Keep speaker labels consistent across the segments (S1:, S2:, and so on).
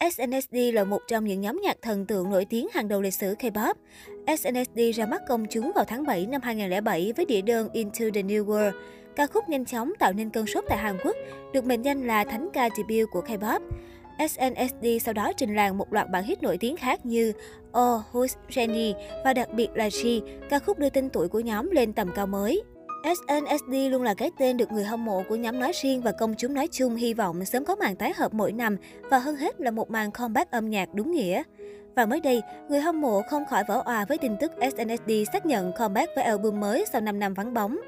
S1: SNSD là một trong những nhóm nhạc thần tượng nổi tiếng hàng đầu lịch sử K-pop. SNSD ra mắt công chúng vào tháng 7 năm 2007 với đĩa đơn Into the New World. Ca khúc nhanh chóng tạo nên cơn sốt tại Hàn Quốc, được mệnh danh là thánh ca debut của K-pop. SNSD sau đó trình làng một loạt bản hit nổi tiếng khác như Oh, Who's Jenny và đặc biệt là She, ca khúc đưa tên tuổi của nhóm lên tầm cao mới. SNSD luôn là cái tên được người hâm mộ của nhóm nói riêng và công chúng nói chung hy vọng sớm có màn tái hợp mỗi năm và hơn hết là một màn comeback âm nhạc đúng nghĩa. Và mới đây, người hâm mộ không khỏi vỡ òa với tin tức SNSD xác nhận comeback với album mới sau 5 năm vắng bóng.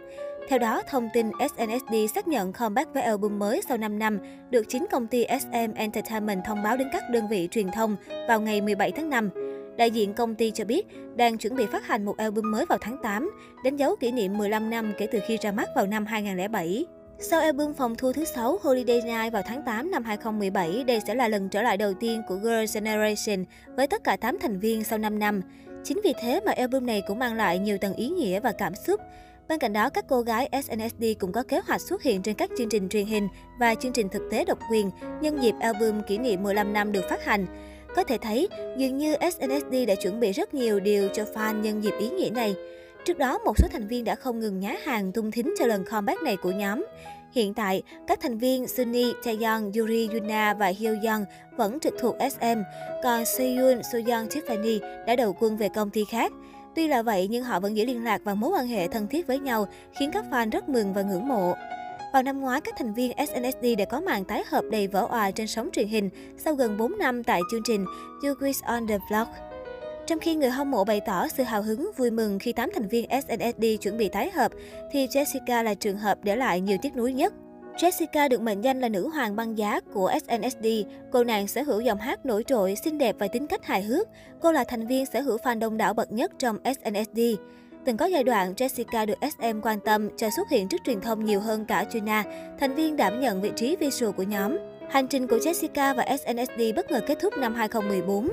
S1: Theo đó, thông tin SNSD xác nhận comeback với album mới sau 5 năm được chính công ty SM Entertainment thông báo đến các đơn vị truyền thông vào ngày 17 tháng 5. Đại diện công ty cho biết đang chuẩn bị phát hành một album mới vào tháng 8, đánh dấu kỷ niệm 15 năm kể từ khi ra mắt vào năm 2007. Sau album phòng thu thứ 6 Holiday Night vào tháng 8 năm 2017, đây sẽ là lần trở lại đầu tiên của Girl Generation với tất cả 8 thành viên sau 5 năm. Chính vì thế mà album này cũng mang lại nhiều tầng ý nghĩa và cảm xúc. Bên cạnh đó, các cô gái SNSD cũng có kế hoạch xuất hiện trên các chương trình truyền hình và chương trình thực tế độc quyền nhân dịp album kỷ niệm 15 năm được phát hành. Có thể thấy, dường như SNSD đã chuẩn bị rất nhiều điều cho fan nhân dịp ý nghĩa này. Trước đó, một số thành viên đã không ngừng nhá hàng tung thính cho lần comeback này của nhóm. Hiện tại, các thành viên Sunny, Taeyong, Yuri, Yuna và Hyoyeon vẫn trực thuộc SM, còn Seyun, Soyeon, Tiffany đã đầu quân về công ty khác. Tuy là vậy nhưng họ vẫn giữ liên lạc và mối quan hệ thân thiết với nhau, khiến các fan rất mừng và ngưỡng mộ. Vào năm ngoái, các thành viên SNSD đã có màn tái hợp đầy vỡ òa trên sóng truyền hình sau gần 4 năm tại chương trình You Quiz on the Block. Trong khi người hâm mộ bày tỏ sự hào hứng, vui mừng khi 8 thành viên SNSD chuẩn bị tái hợp, thì Jessica là trường hợp để lại nhiều tiếc nuối nhất. Jessica được mệnh danh là nữ hoàng băng giá của SNSD. Cô nàng sở hữu giọng hát nổi trội, xinh đẹp và tính cách hài hước. Cô là thành viên sở hữu fan đông đảo bậc nhất trong SNSD. Từng có giai đoạn, Jessica được SM quan tâm cho xuất hiện trước truyền thông nhiều hơn cả Juna, thành viên đảm nhận vị trí visual của nhóm. Hành trình của Jessica và SNSD bất ngờ kết thúc năm 2014.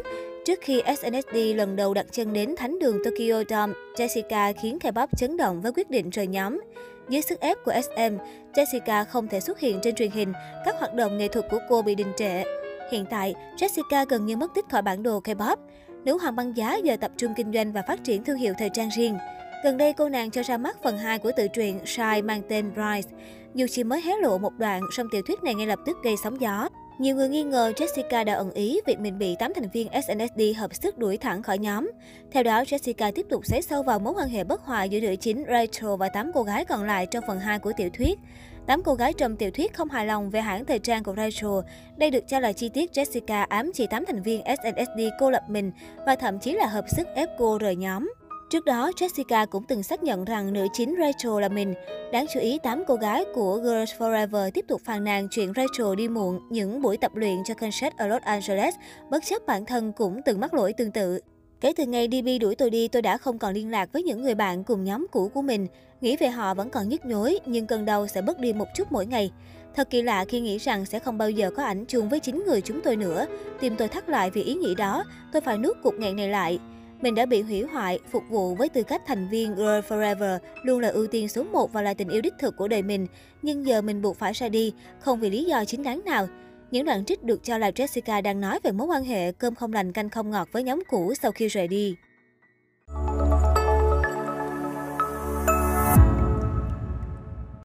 S1: Trước khi SNSD lần đầu đặt chân đến thánh đường Tokyo Dome, Jessica khiến K-pop chấn động với quyết định rời nhóm. Dưới sức ép của SM, Jessica không thể xuất hiện trên truyền hình, các hoạt động nghệ thuật của cô bị đình trệ. Hiện tại, Jessica gần như mất tích khỏi bản đồ K-pop. Nữ hoàng băng giá giờ tập trung kinh doanh và phát triển thương hiệu thời trang riêng. Gần đây, cô nàng cho ra mắt phần 2 của tự truyện Shine mang tên Rise. Dù chỉ mới hé lộ một đoạn, song tiểu thuyết này ngay lập tức gây sóng gió. Nhiều người nghi ngờ Jessica đã ẩn ý việc mình bị 8 thành viên SNSD hợp sức đuổi thẳng khỏi nhóm. Theo đó, Jessica tiếp tục xoáy sâu vào mối quan hệ bất hòa giữa nữ chính Rachel và 8 cô gái còn lại trong phần 2 của tiểu thuyết. 8 cô gái trong tiểu thuyết không hài lòng về hãng thời trang của Rachel. Đây được cho là chi tiết Jessica ám chỉ 8 thành viên SNSD cô lập mình và thậm chí là hợp sức ép cô rời nhóm. Trước đó, Jessica cũng từng xác nhận rằng nữ chính Rachel là mình. Đáng chú ý, 8 cô gái của Girls Forever tiếp tục phàn nàn chuyện Rachel đi muộn những buổi tập luyện cho concert ở Los Angeles, bất chấp bản thân cũng từng mắc lỗi tương tự. Kể từ ngày DB đuổi tôi đi, tôi đã không còn liên lạc với những người bạn cùng nhóm cũ của mình. Nghĩ về họ vẫn còn nhức nhối, nhưng cơn đau sẽ bớt đi một chút mỗi ngày. Thật kỳ lạ khi nghĩ rằng sẽ không bao giờ có ảnh chung với chính người chúng tôi nữa. Tim tôi thắt lại vì ý nghĩ đó, tôi phải nuốt cuộc nghẹn này lại. Mình đã bị hủy hoại, phục vụ với tư cách thành viên Girl Forever luôn là ưu tiên số 1 và là tình yêu đích thực của đời mình. Nhưng giờ mình buộc phải ra đi, không vì lý do chính đáng nào. Những đoạn trích được cho là Jessica đang nói về mối quan hệ cơm không lành canh không ngọt với nhóm cũ sau khi rời đi.